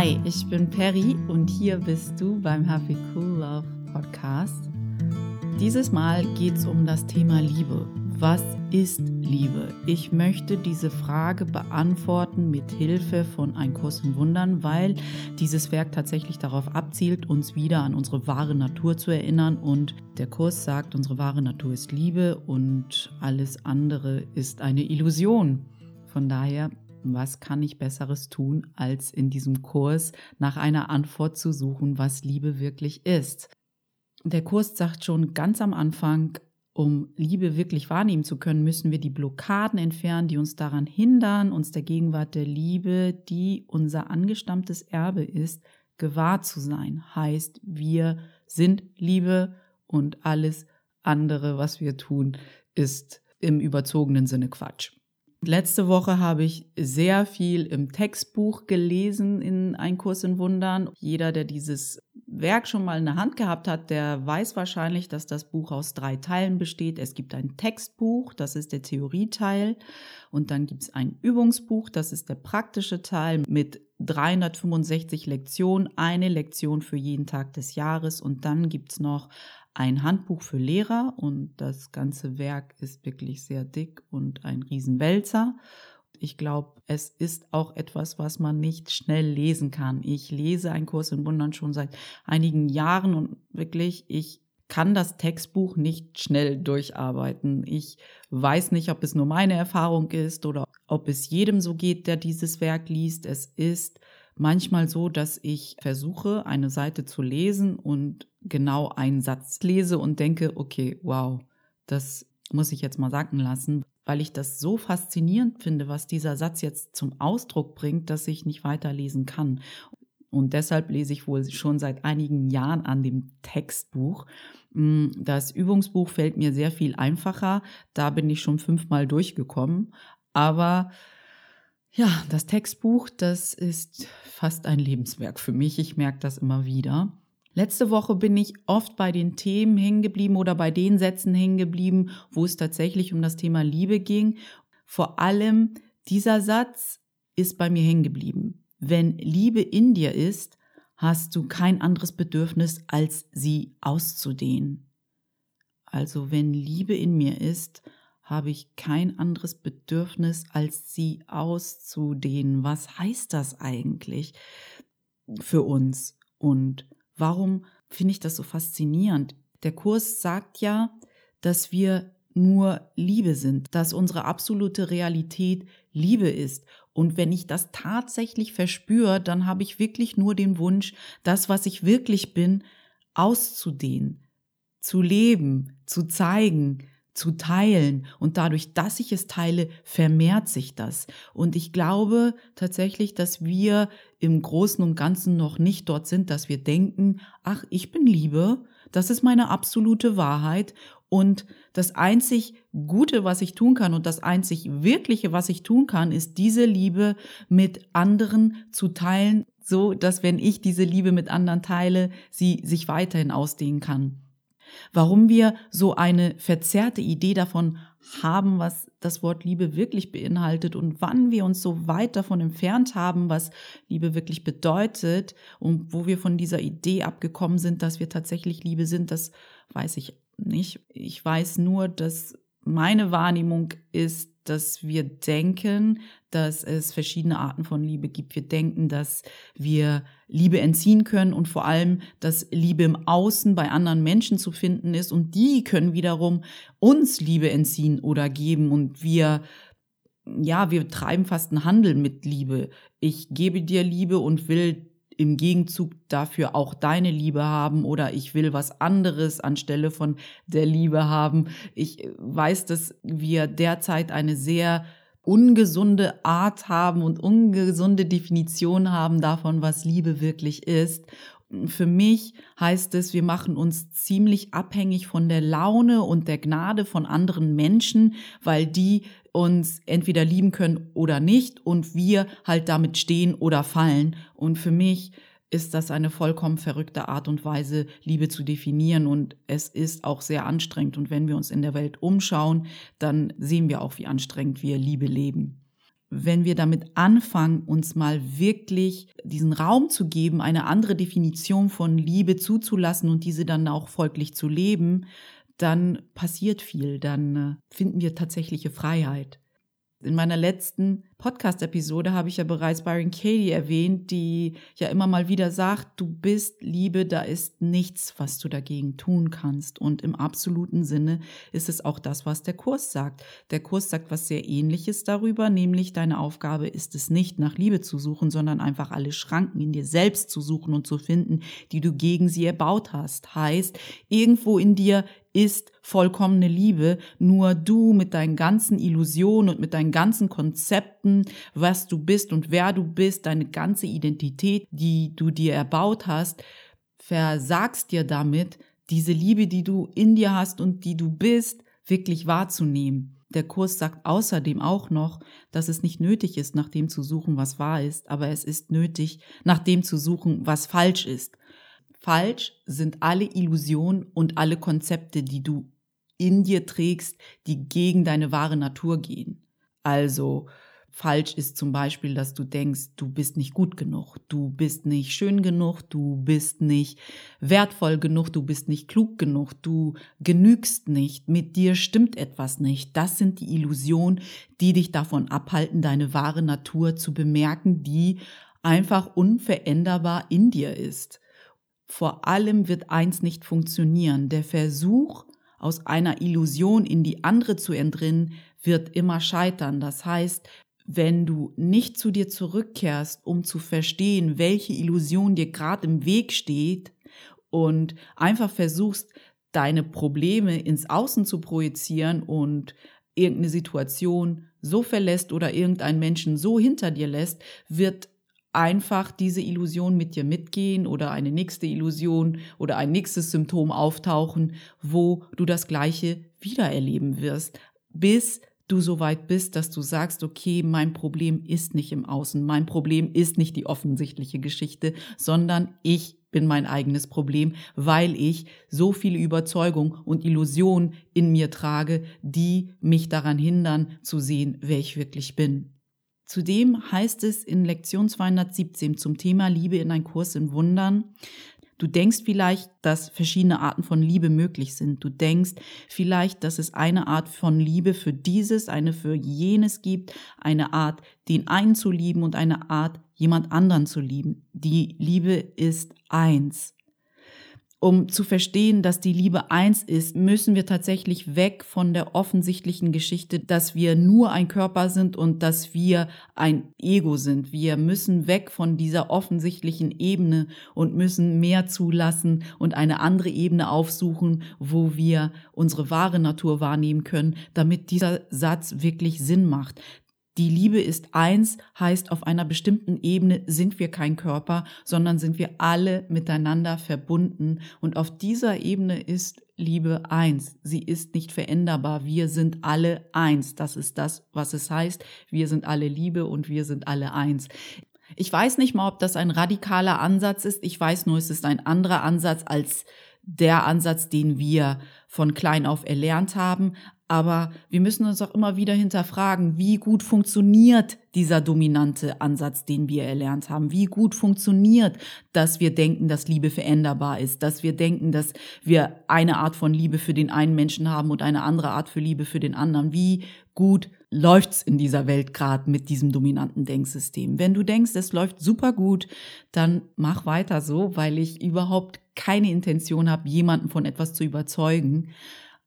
Hi, ich bin Perry und hier bist du beim Happy Cool Love Podcast. Dieses Mal geht es um das Thema Liebe. Was ist Liebe? Ich möchte diese Frage beantworten mit Hilfe von Ein Kurs in Wundern, weil dieses Werk tatsächlich darauf abzielt, uns wieder an unsere wahre Natur zu erinnern. Und der Kurs sagt, unsere wahre Natur ist Liebe und alles andere ist eine Illusion. Von daher was kann ich Besseres tun, als in diesem Kurs nach einer Antwort zu suchen, was Liebe wirklich ist? Der Kurs sagt schon ganz am Anfang, um Liebe wirklich wahrnehmen zu können, müssen wir die Blockaden entfernen, die uns daran hindern, uns der Gegenwart der Liebe, die unser angestammtes Erbe ist, gewahr zu sein. Heißt, wir sind Liebe und alles andere, was wir tun, ist im überzogenen Sinne Quatsch. Letzte Woche habe ich sehr viel im Textbuch gelesen in Ein Kurs in Wundern. Jeder, der dieses Werk schon mal in der Hand gehabt hat, der weiß wahrscheinlich, dass das Buch aus drei Teilen besteht. Es gibt ein Textbuch, das ist der Theorieteil. Und dann gibt es ein Übungsbuch, das ist der praktische Teil mit 365 Lektionen, eine Lektion für jeden Tag des Jahres. Und dann gibt es noch ein Handbuch für Lehrer und das ganze Werk ist wirklich sehr dick und ein Riesenwälzer. Ich glaube, es ist auch etwas, was man nicht schnell lesen kann. Ich lese einen Kurs in Wundern schon seit einigen Jahren und wirklich, ich kann das Textbuch nicht schnell durcharbeiten. Ich weiß nicht, ob es nur meine Erfahrung ist oder ob es jedem so geht, der dieses Werk liest. Es ist manchmal so, dass ich versuche, eine Seite zu lesen und genau einen Satz lese und denke, okay, wow, das muss ich jetzt mal sagen lassen, weil ich das so faszinierend finde, was dieser Satz jetzt zum Ausdruck bringt, dass ich nicht weiterlesen kann. Und deshalb lese ich wohl schon seit einigen Jahren an dem Textbuch. Mm, das Übungsbuch fällt mir sehr viel einfacher. Da bin ich schon fünfmal durchgekommen. Aber ja, das Textbuch, das ist fast ein Lebenswerk für mich. Ich merke das immer wieder. Letzte Woche bin ich oft bei den Themen hängen geblieben oder bei den Sätzen hängen geblieben, wo es tatsächlich um das Thema Liebe ging. Vor allem dieser Satz ist bei mir hängen geblieben. Wenn Liebe in dir ist, hast du kein anderes Bedürfnis, als sie auszudehnen. Also wenn Liebe in mir ist, habe ich kein anderes Bedürfnis, als sie auszudehnen. Was heißt das eigentlich für uns? Und warum finde ich das so faszinierend? Der Kurs sagt ja, dass wir nur Liebe sind, dass unsere absolute Realität Liebe ist. Und wenn ich das tatsächlich verspüre, dann habe ich wirklich nur den Wunsch, das, was ich wirklich bin, auszudehnen, zu leben, zu zeigen, zu teilen. Und dadurch, dass ich es teile, vermehrt sich das. Und ich glaube tatsächlich, dass wir im Großen und Ganzen noch nicht dort sind, dass wir denken, ach, ich bin Liebe, das ist meine absolute Wahrheit. Und das einzig Gute, was ich tun kann und das einzig Wirkliche, was ich tun kann, ist diese Liebe mit anderen zu teilen, so dass wenn ich diese Liebe mit anderen teile, sie sich weiterhin ausdehnen kann. Warum wir so eine verzerrte Idee davon haben, was das Wort Liebe wirklich beinhaltet und wann wir uns so weit davon entfernt haben, was Liebe wirklich bedeutet und wo wir von dieser Idee abgekommen sind, dass wir tatsächlich Liebe sind, das weiß ich nicht. Ich weiß nur, dass meine Wahrnehmung ist, dass wir denken, dass es verschiedene Arten von Liebe gibt. Wir denken, dass wir Liebe entziehen können und vor allem, dass Liebe im Außen bei anderen Menschen zu finden ist und die können wiederum uns Liebe entziehen oder geben und wir ja, wir treiben fast einen Handel mit Liebe. Ich gebe dir Liebe und will im Gegenzug dafür auch deine Liebe haben oder ich will was anderes anstelle von der Liebe haben. Ich weiß, dass wir derzeit eine sehr ungesunde Art haben und ungesunde Definition haben davon, was Liebe wirklich ist. Für mich heißt es, wir machen uns ziemlich abhängig von der Laune und der Gnade von anderen Menschen, weil die uns entweder lieben können oder nicht und wir halt damit stehen oder fallen. Und für mich ist das eine vollkommen verrückte Art und Weise, Liebe zu definieren. Und es ist auch sehr anstrengend. Und wenn wir uns in der Welt umschauen, dann sehen wir auch, wie anstrengend wir Liebe leben. wenn wir damit anfangen, uns mal wirklich diesen Raum zu geben, eine andere Definition von Liebe zuzulassen und diese dann auch folglich zu leben, dann passiert viel, dann äh, finden wir tatsächliche Freiheit. In meiner letzten Podcast-Episode habe ich ja bereits Byron Katie erwähnt, die ja immer mal wieder sagt, du bist Liebe, da ist nichts, was du dagegen tun kannst. Und im absoluten Sinne ist es auch das, was der Kurs sagt. Der Kurs sagt was sehr ähnliches darüber, nämlich deine Aufgabe ist es nicht, nach Liebe zu suchen, sondern einfach alle Schranken in dir selbst zu suchen und zu finden, die du gegen sie erbaut hast. Heißt, irgendwo in dir ist vollkommene Liebe, nur du mit deinen ganzen Illusionen und mit deinen ganzen Konzepten, was du bist und wer du bist, deine ganze Identität, die du dir erbaut hast, versagst dir damit, diese Liebe, die du in dir hast und die du bist, wirklich wahrzunehmen. Der Kurs sagt außerdem auch noch, dass es nicht nötig ist, nach dem zu suchen, was wahr ist, aber es ist nötig, nach dem zu suchen, was falsch ist. Falsch sind alle Illusionen und alle Konzepte, die du in dir trägst, die gegen deine wahre Natur gehen. Also falsch ist zum Beispiel, dass du denkst, du bist nicht gut genug, du bist nicht schön genug, du bist nicht wertvoll genug, du bist nicht klug genug, du genügst nicht, mit dir stimmt etwas nicht. Das sind die Illusionen, die dich davon abhalten, deine wahre Natur zu bemerken, die einfach unveränderbar in dir ist. Vor allem wird eins nicht funktionieren. Der Versuch, aus einer Illusion in die andere zu entrinnen, wird immer scheitern. Das heißt, wenn du nicht zu dir zurückkehrst, um zu verstehen, welche Illusion dir gerade im Weg steht und einfach versuchst, deine Probleme ins Außen zu projizieren und irgendeine Situation so verlässt oder irgendeinen Menschen so hinter dir lässt, wird einfach diese Illusion mit dir mitgehen oder eine nächste Illusion oder ein nächstes Symptom auftauchen, wo du das gleiche wiedererleben wirst, bis du so weit bist, dass du sagst, okay, mein Problem ist nicht im Außen, mein Problem ist nicht die offensichtliche Geschichte, sondern ich bin mein eigenes Problem, weil ich so viele Überzeugung und Illusion in mir trage, die mich daran hindern zu sehen, wer ich wirklich bin. Zudem heißt es in Lektion 217 zum Thema Liebe in ein Kurs in Wundern, Du denkst vielleicht, dass verschiedene Arten von Liebe möglich sind. Du denkst vielleicht, dass es eine Art von Liebe für dieses, eine für jenes gibt, eine Art, den einen zu lieben und eine Art, jemand anderen zu lieben. Die Liebe ist eins um zu verstehen, dass die Liebe eins ist, müssen wir tatsächlich weg von der offensichtlichen Geschichte, dass wir nur ein Körper sind und dass wir ein Ego sind. Wir müssen weg von dieser offensichtlichen Ebene und müssen mehr zulassen und eine andere Ebene aufsuchen, wo wir unsere wahre Natur wahrnehmen können, damit dieser Satz wirklich Sinn macht. Die Liebe ist eins, heißt auf einer bestimmten Ebene sind wir kein Körper, sondern sind wir alle miteinander verbunden. Und auf dieser Ebene ist Liebe eins. Sie ist nicht veränderbar. Wir sind alle eins. Das ist das, was es heißt. Wir sind alle Liebe und wir sind alle eins. Ich weiß nicht mal, ob das ein radikaler Ansatz ist. Ich weiß nur, es ist ein anderer Ansatz als der Ansatz, den wir von klein auf erlernt haben. Aber wir müssen uns auch immer wieder hinterfragen, wie gut funktioniert dieser dominante Ansatz, den wir erlernt haben? Wie gut funktioniert, dass wir denken, dass Liebe veränderbar ist, dass wir denken, dass wir eine Art von Liebe für den einen Menschen haben und eine andere Art für Liebe für den anderen? Wie gut läuft's in dieser Welt gerade mit diesem dominanten Denksystem? Wenn du denkst, es läuft super gut, dann mach weiter so, weil ich überhaupt keine Intention habe, jemanden von etwas zu überzeugen.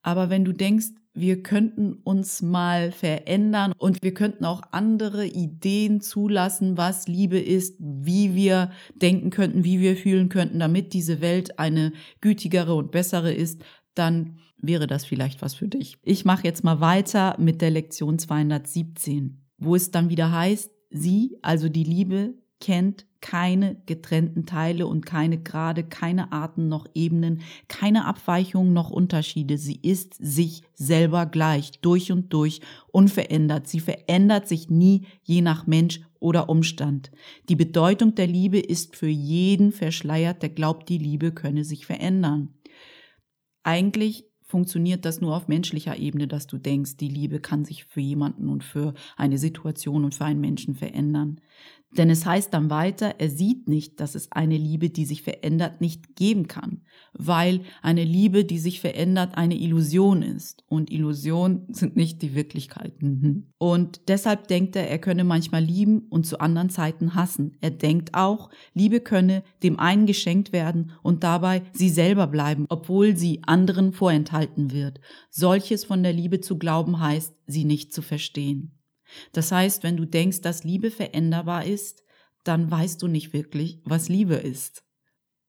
Aber wenn du denkst, wir könnten uns mal verändern und wir könnten auch andere Ideen zulassen, was Liebe ist, wie wir denken könnten, wie wir fühlen könnten, damit diese Welt eine gütigere und bessere ist, dann wäre das vielleicht was für dich. Ich mache jetzt mal weiter mit der Lektion 217, wo es dann wieder heißt, sie, also die Liebe, kennt keine getrennten Teile und keine Grade, keine Arten noch Ebenen, keine Abweichungen noch Unterschiede. Sie ist sich selber gleich, durch und durch, unverändert. Sie verändert sich nie je nach Mensch oder Umstand. Die Bedeutung der Liebe ist für jeden verschleiert, der glaubt, die Liebe könne sich verändern. Eigentlich funktioniert das nur auf menschlicher Ebene, dass du denkst, die Liebe kann sich für jemanden und für eine Situation und für einen Menschen verändern. Denn es heißt dann weiter, er sieht nicht, dass es eine Liebe, die sich verändert, nicht geben kann, weil eine Liebe, die sich verändert, eine Illusion ist. Und Illusionen sind nicht die Wirklichkeit. Mhm. Und deshalb denkt er, er könne manchmal lieben und zu anderen Zeiten hassen. Er denkt auch, Liebe könne dem einen geschenkt werden und dabei sie selber bleiben, obwohl sie anderen vorenthalten wird. Solches von der Liebe zu glauben heißt, sie nicht zu verstehen. Das heißt, wenn du denkst, dass Liebe veränderbar ist, dann weißt du nicht wirklich, was Liebe ist.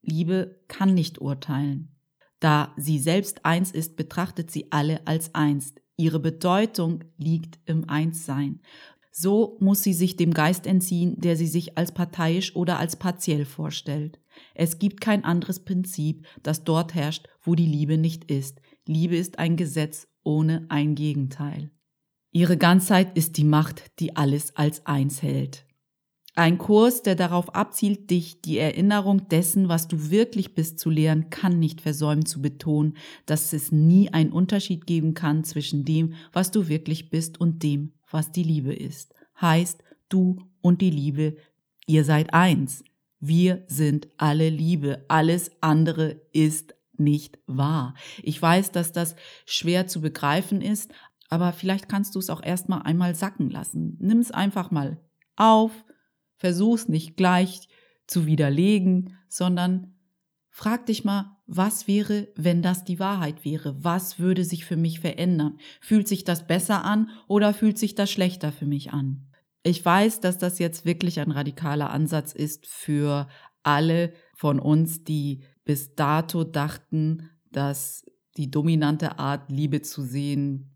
Liebe kann nicht urteilen. Da sie selbst eins ist, betrachtet sie alle als eins. Ihre Bedeutung liegt im Einssein. So muss sie sich dem Geist entziehen, der sie sich als parteiisch oder als partiell vorstellt. Es gibt kein anderes Prinzip, das dort herrscht, wo die Liebe nicht ist. Liebe ist ein Gesetz ohne ein Gegenteil. Ihre Ganzheit ist die Macht, die alles als eins hält. Ein Kurs, der darauf abzielt, dich die Erinnerung dessen, was du wirklich bist, zu lehren, kann nicht versäumen zu betonen, dass es nie einen Unterschied geben kann zwischen dem, was du wirklich bist und dem, was die Liebe ist. Heißt, du und die Liebe, ihr seid eins. Wir sind alle Liebe. Alles andere ist nicht wahr. Ich weiß, dass das schwer zu begreifen ist, aber vielleicht kannst du es auch erstmal einmal sacken lassen. Nimm es einfach mal auf, versuch's nicht gleich zu widerlegen, sondern frag dich mal, was wäre, wenn das die Wahrheit wäre? Was würde sich für mich verändern? Fühlt sich das besser an oder fühlt sich das schlechter für mich an? Ich weiß, dass das jetzt wirklich ein radikaler Ansatz ist für alle von uns, die bis dato dachten, dass die dominante Art, Liebe zu sehen,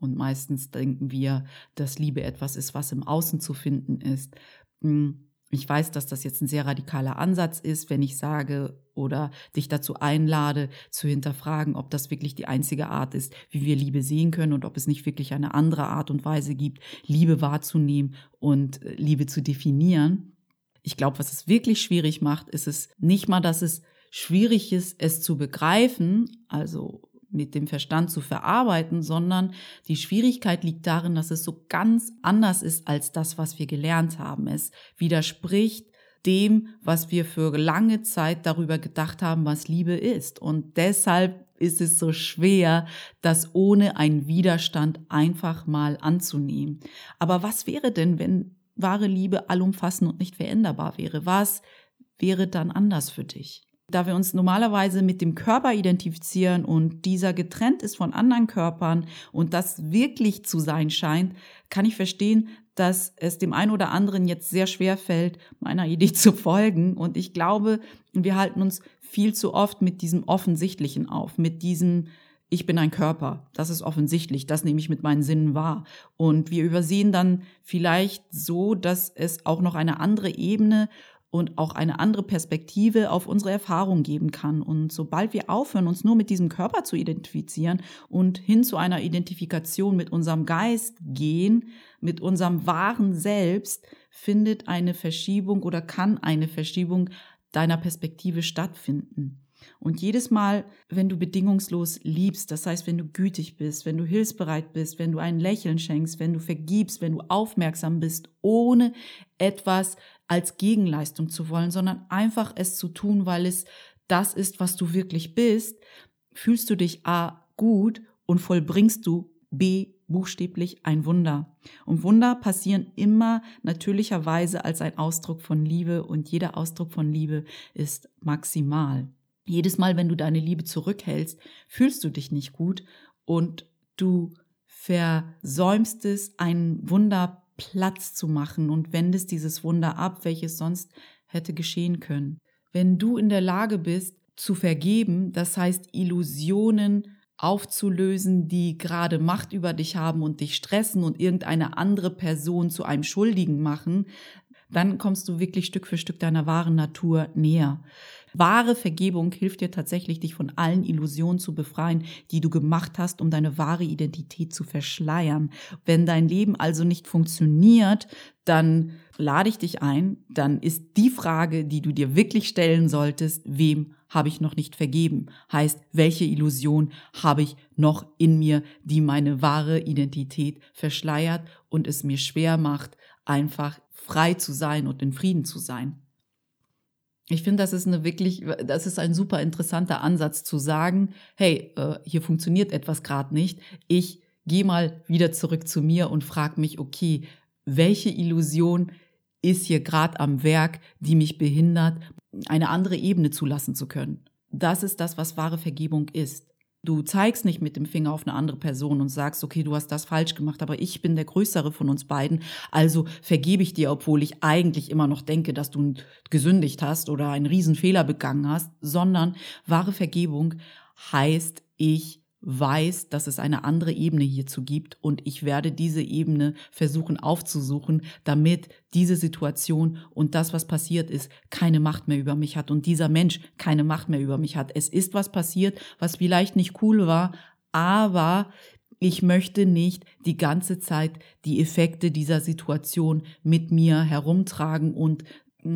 und meistens denken wir, dass Liebe etwas ist, was im Außen zu finden ist. Hm, ich weiß, dass das jetzt ein sehr radikaler Ansatz ist, wenn ich sage oder dich dazu einlade, zu hinterfragen, ob das wirklich die einzige Art ist, wie wir Liebe sehen können und ob es nicht wirklich eine andere Art und Weise gibt, Liebe wahrzunehmen und äh, Liebe zu definieren. Ich glaube, was es wirklich schwierig macht, ist es nicht mal, dass es schwierig ist, es zu begreifen, also mit dem Verstand zu verarbeiten, sondern die Schwierigkeit liegt darin, dass es so ganz anders ist als das, was wir gelernt haben. Es widerspricht dem, was wir für lange Zeit darüber gedacht haben, was Liebe ist. Und deshalb ist es so schwer, das ohne einen Widerstand einfach mal anzunehmen. Aber was wäre denn, wenn wahre Liebe allumfassend und nicht veränderbar wäre? Was wäre dann anders für dich? Da wir uns normalerweise mit dem Körper identifizieren und dieser getrennt ist von anderen Körpern und das wirklich zu sein scheint, kann ich verstehen, dass es dem einen oder anderen jetzt sehr schwer fällt, meiner Idee zu folgen. Und ich glaube, wir halten uns viel zu oft mit diesem Offensichtlichen auf, mit diesem ich bin ein Körper, das ist offensichtlich, das nehme ich mit meinen Sinnen wahr. Und wir übersehen dann vielleicht so, dass es auch noch eine andere Ebene und auch eine andere Perspektive auf unsere Erfahrung geben kann. Und sobald wir aufhören, uns nur mit diesem Körper zu identifizieren und hin zu einer Identifikation mit unserem Geist gehen, mit unserem wahren Selbst, findet eine Verschiebung oder kann eine Verschiebung deiner Perspektive stattfinden. Und jedes Mal, wenn du bedingungslos liebst, das heißt, wenn du gütig bist, wenn du hilfsbereit bist, wenn du ein Lächeln schenkst, wenn du vergibst, wenn du aufmerksam bist, ohne etwas als Gegenleistung zu wollen, sondern einfach es zu tun, weil es das ist, was du wirklich bist, fühlst du dich A gut und vollbringst du B buchstäblich ein Wunder. Und Wunder passieren immer natürlicherweise als ein Ausdruck von Liebe und jeder Ausdruck von Liebe ist maximal. Jedes Mal, wenn du deine Liebe zurückhältst, fühlst du dich nicht gut und du versäumst es, ein Wunder Platz zu machen und wendest dieses Wunder ab, welches sonst hätte geschehen können. Wenn du in der Lage bist zu vergeben, das heißt Illusionen aufzulösen, die gerade Macht über dich haben und dich stressen und irgendeine andere Person zu einem Schuldigen machen, dann kommst du wirklich Stück für Stück deiner wahren Natur näher. Wahre Vergebung hilft dir tatsächlich, dich von allen Illusionen zu befreien, die du gemacht hast, um deine wahre Identität zu verschleiern. Wenn dein Leben also nicht funktioniert, dann lade ich dich ein, dann ist die Frage, die du dir wirklich stellen solltest, wem habe ich noch nicht vergeben? Heißt, welche Illusion habe ich noch in mir, die meine wahre Identität verschleiert und es mir schwer macht, einfach frei zu sein und in Frieden zu sein? Ich finde, das ist eine wirklich, das ist ein super interessanter Ansatz zu sagen, hey, äh, hier funktioniert etwas gerade nicht. Ich gehe mal wieder zurück zu mir und frage mich, okay, welche Illusion ist hier gerade am Werk, die mich behindert, eine andere Ebene zulassen zu können? Das ist das, was wahre Vergebung ist. Du zeigst nicht mit dem Finger auf eine andere Person und sagst, okay, du hast das falsch gemacht, aber ich bin der Größere von uns beiden, also vergebe ich dir, obwohl ich eigentlich immer noch denke, dass du gesündigt hast oder einen Riesenfehler begangen hast, sondern wahre Vergebung heißt, ich weiß, dass es eine andere Ebene hierzu gibt und ich werde diese Ebene versuchen aufzusuchen, damit diese Situation und das, was passiert ist, keine Macht mehr über mich hat und dieser Mensch keine Macht mehr über mich hat. Es ist was passiert, was vielleicht nicht cool war, aber ich möchte nicht die ganze Zeit die Effekte dieser Situation mit mir herumtragen und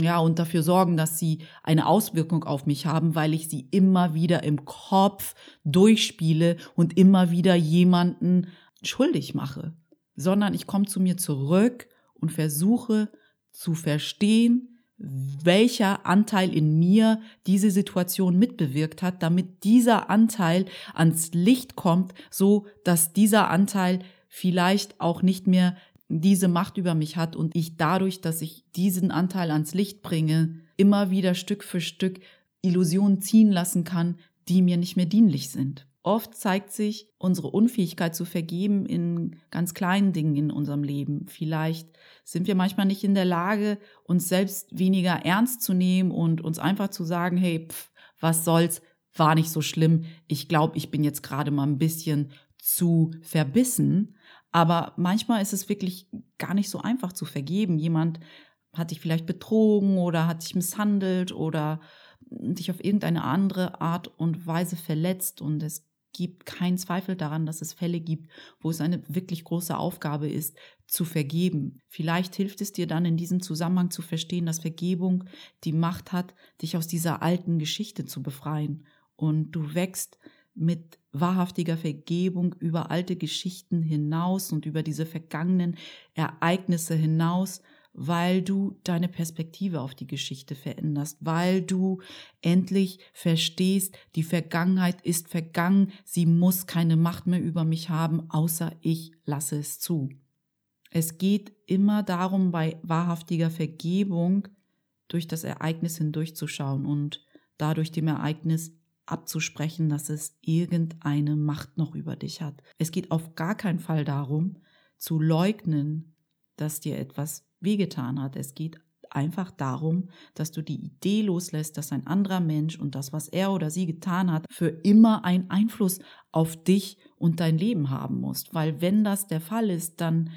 ja, und dafür sorgen, dass sie eine Auswirkung auf mich haben, weil ich sie immer wieder im Kopf durchspiele und immer wieder jemanden schuldig mache, sondern ich komme zu mir zurück und versuche zu verstehen, welcher Anteil in mir diese Situation mitbewirkt hat, damit dieser Anteil ans Licht kommt, so dass dieser Anteil vielleicht auch nicht mehr diese Macht über mich hat und ich dadurch, dass ich diesen Anteil ans Licht bringe, immer wieder Stück für Stück Illusionen ziehen lassen kann, die mir nicht mehr dienlich sind. Oft zeigt sich unsere Unfähigkeit zu vergeben in ganz kleinen Dingen in unserem Leben. Vielleicht sind wir manchmal nicht in der Lage, uns selbst weniger ernst zu nehmen und uns einfach zu sagen, hey, pff, was soll's, war nicht so schlimm. Ich glaube, ich bin jetzt gerade mal ein bisschen zu verbissen. Aber manchmal ist es wirklich gar nicht so einfach zu vergeben. Jemand hat dich vielleicht betrogen oder hat dich misshandelt oder dich auf irgendeine andere Art und Weise verletzt. Und es gibt keinen Zweifel daran, dass es Fälle gibt, wo es eine wirklich große Aufgabe ist, zu vergeben. Vielleicht hilft es dir dann in diesem Zusammenhang zu verstehen, dass Vergebung die Macht hat, dich aus dieser alten Geschichte zu befreien. Und du wächst mit wahrhaftiger Vergebung über alte Geschichten hinaus und über diese vergangenen Ereignisse hinaus, weil du deine Perspektive auf die Geschichte veränderst, weil du endlich verstehst, die Vergangenheit ist vergangen, sie muss keine Macht mehr über mich haben, außer ich lasse es zu. Es geht immer darum, bei wahrhaftiger Vergebung durch das Ereignis hindurchzuschauen und dadurch dem Ereignis abzusprechen, dass es irgendeine Macht noch über dich hat. Es geht auf gar keinen Fall darum, zu leugnen, dass dir etwas wehgetan hat. Es geht einfach darum, dass du die Idee loslässt, dass ein anderer Mensch und das, was er oder sie getan hat, für immer einen Einfluss auf dich und dein Leben haben muss. Weil wenn das der Fall ist, dann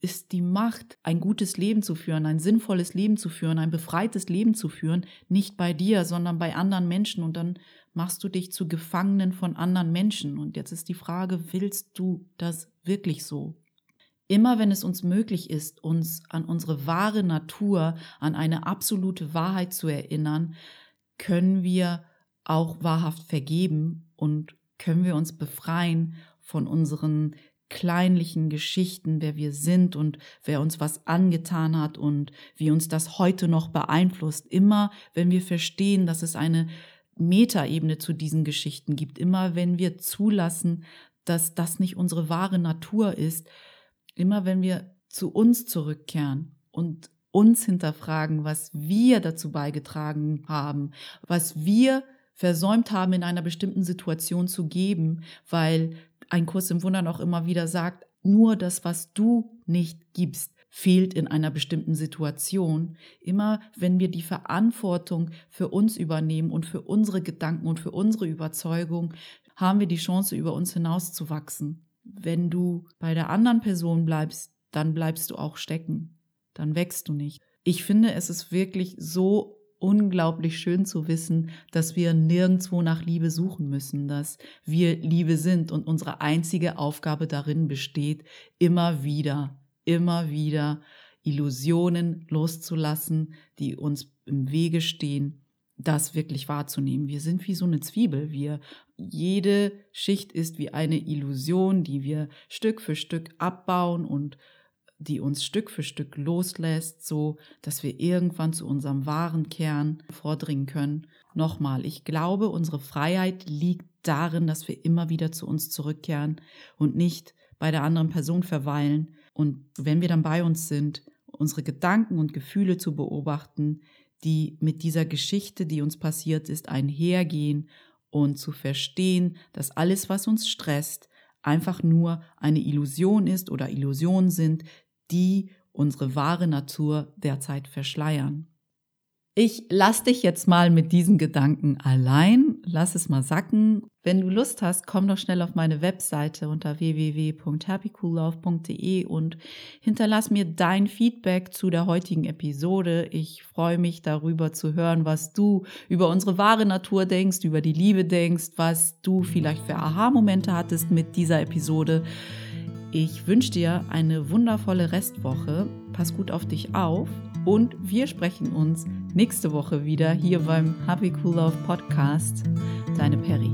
ist die Macht, ein gutes Leben zu führen, ein sinnvolles Leben zu führen, ein befreites Leben zu führen, nicht bei dir, sondern bei anderen Menschen. Und dann machst du dich zu Gefangenen von anderen Menschen. Und jetzt ist die Frage, willst du das wirklich so? Immer wenn es uns möglich ist, uns an unsere wahre Natur, an eine absolute Wahrheit zu erinnern, können wir auch wahrhaft vergeben und können wir uns befreien von unseren kleinlichen Geschichten, wer wir sind und wer uns was angetan hat und wie uns das heute noch beeinflusst. Immer wenn wir verstehen, dass es eine Metaebene zu diesen Geschichten gibt. Immer wenn wir zulassen, dass das nicht unsere wahre Natur ist, immer wenn wir zu uns zurückkehren und uns hinterfragen, was wir dazu beigetragen haben, was wir versäumt haben, in einer bestimmten Situation zu geben, weil ein Kurs im Wundern auch immer wieder sagt, nur das, was du nicht gibst, fehlt in einer bestimmten Situation. Immer wenn wir die Verantwortung für uns übernehmen und für unsere Gedanken und für unsere Überzeugung, haben wir die Chance, über uns hinauszuwachsen. Wenn du bei der anderen Person bleibst, dann bleibst du auch stecken. Dann wächst du nicht. Ich finde, es ist wirklich so unglaublich schön zu wissen, dass wir nirgendwo nach Liebe suchen müssen, dass wir Liebe sind und unsere einzige Aufgabe darin besteht, immer wieder, immer wieder Illusionen loszulassen, die uns im Wege stehen, das wirklich wahrzunehmen. Wir sind wie so eine Zwiebel. Wir, jede Schicht ist wie eine Illusion, die wir Stück für Stück abbauen und die uns Stück für Stück loslässt, so dass wir irgendwann zu unserem wahren Kern vordringen können. Nochmal, ich glaube, unsere Freiheit liegt darin, dass wir immer wieder zu uns zurückkehren und nicht bei der anderen Person verweilen. Und wenn wir dann bei uns sind, unsere Gedanken und Gefühle zu beobachten, die mit dieser Geschichte, die uns passiert ist, einhergehen und zu verstehen, dass alles, was uns stresst, einfach nur eine Illusion ist oder Illusionen sind, die unsere wahre Natur derzeit verschleiern. Ich lass dich jetzt mal mit diesen Gedanken allein. Lass es mal sacken. Wenn du Lust hast, komm doch schnell auf meine Webseite unter www.happycoollove.de und hinterlass mir dein Feedback zu der heutigen Episode. Ich freue mich darüber zu hören, was du über unsere wahre Natur denkst, über die Liebe denkst, was du vielleicht für Aha-Momente hattest mit dieser Episode. Ich wünsche dir eine wundervolle Restwoche. Pass gut auf dich auf und wir sprechen uns nächste Woche wieder hier beim Happy Cool Love Podcast. Deine Perry.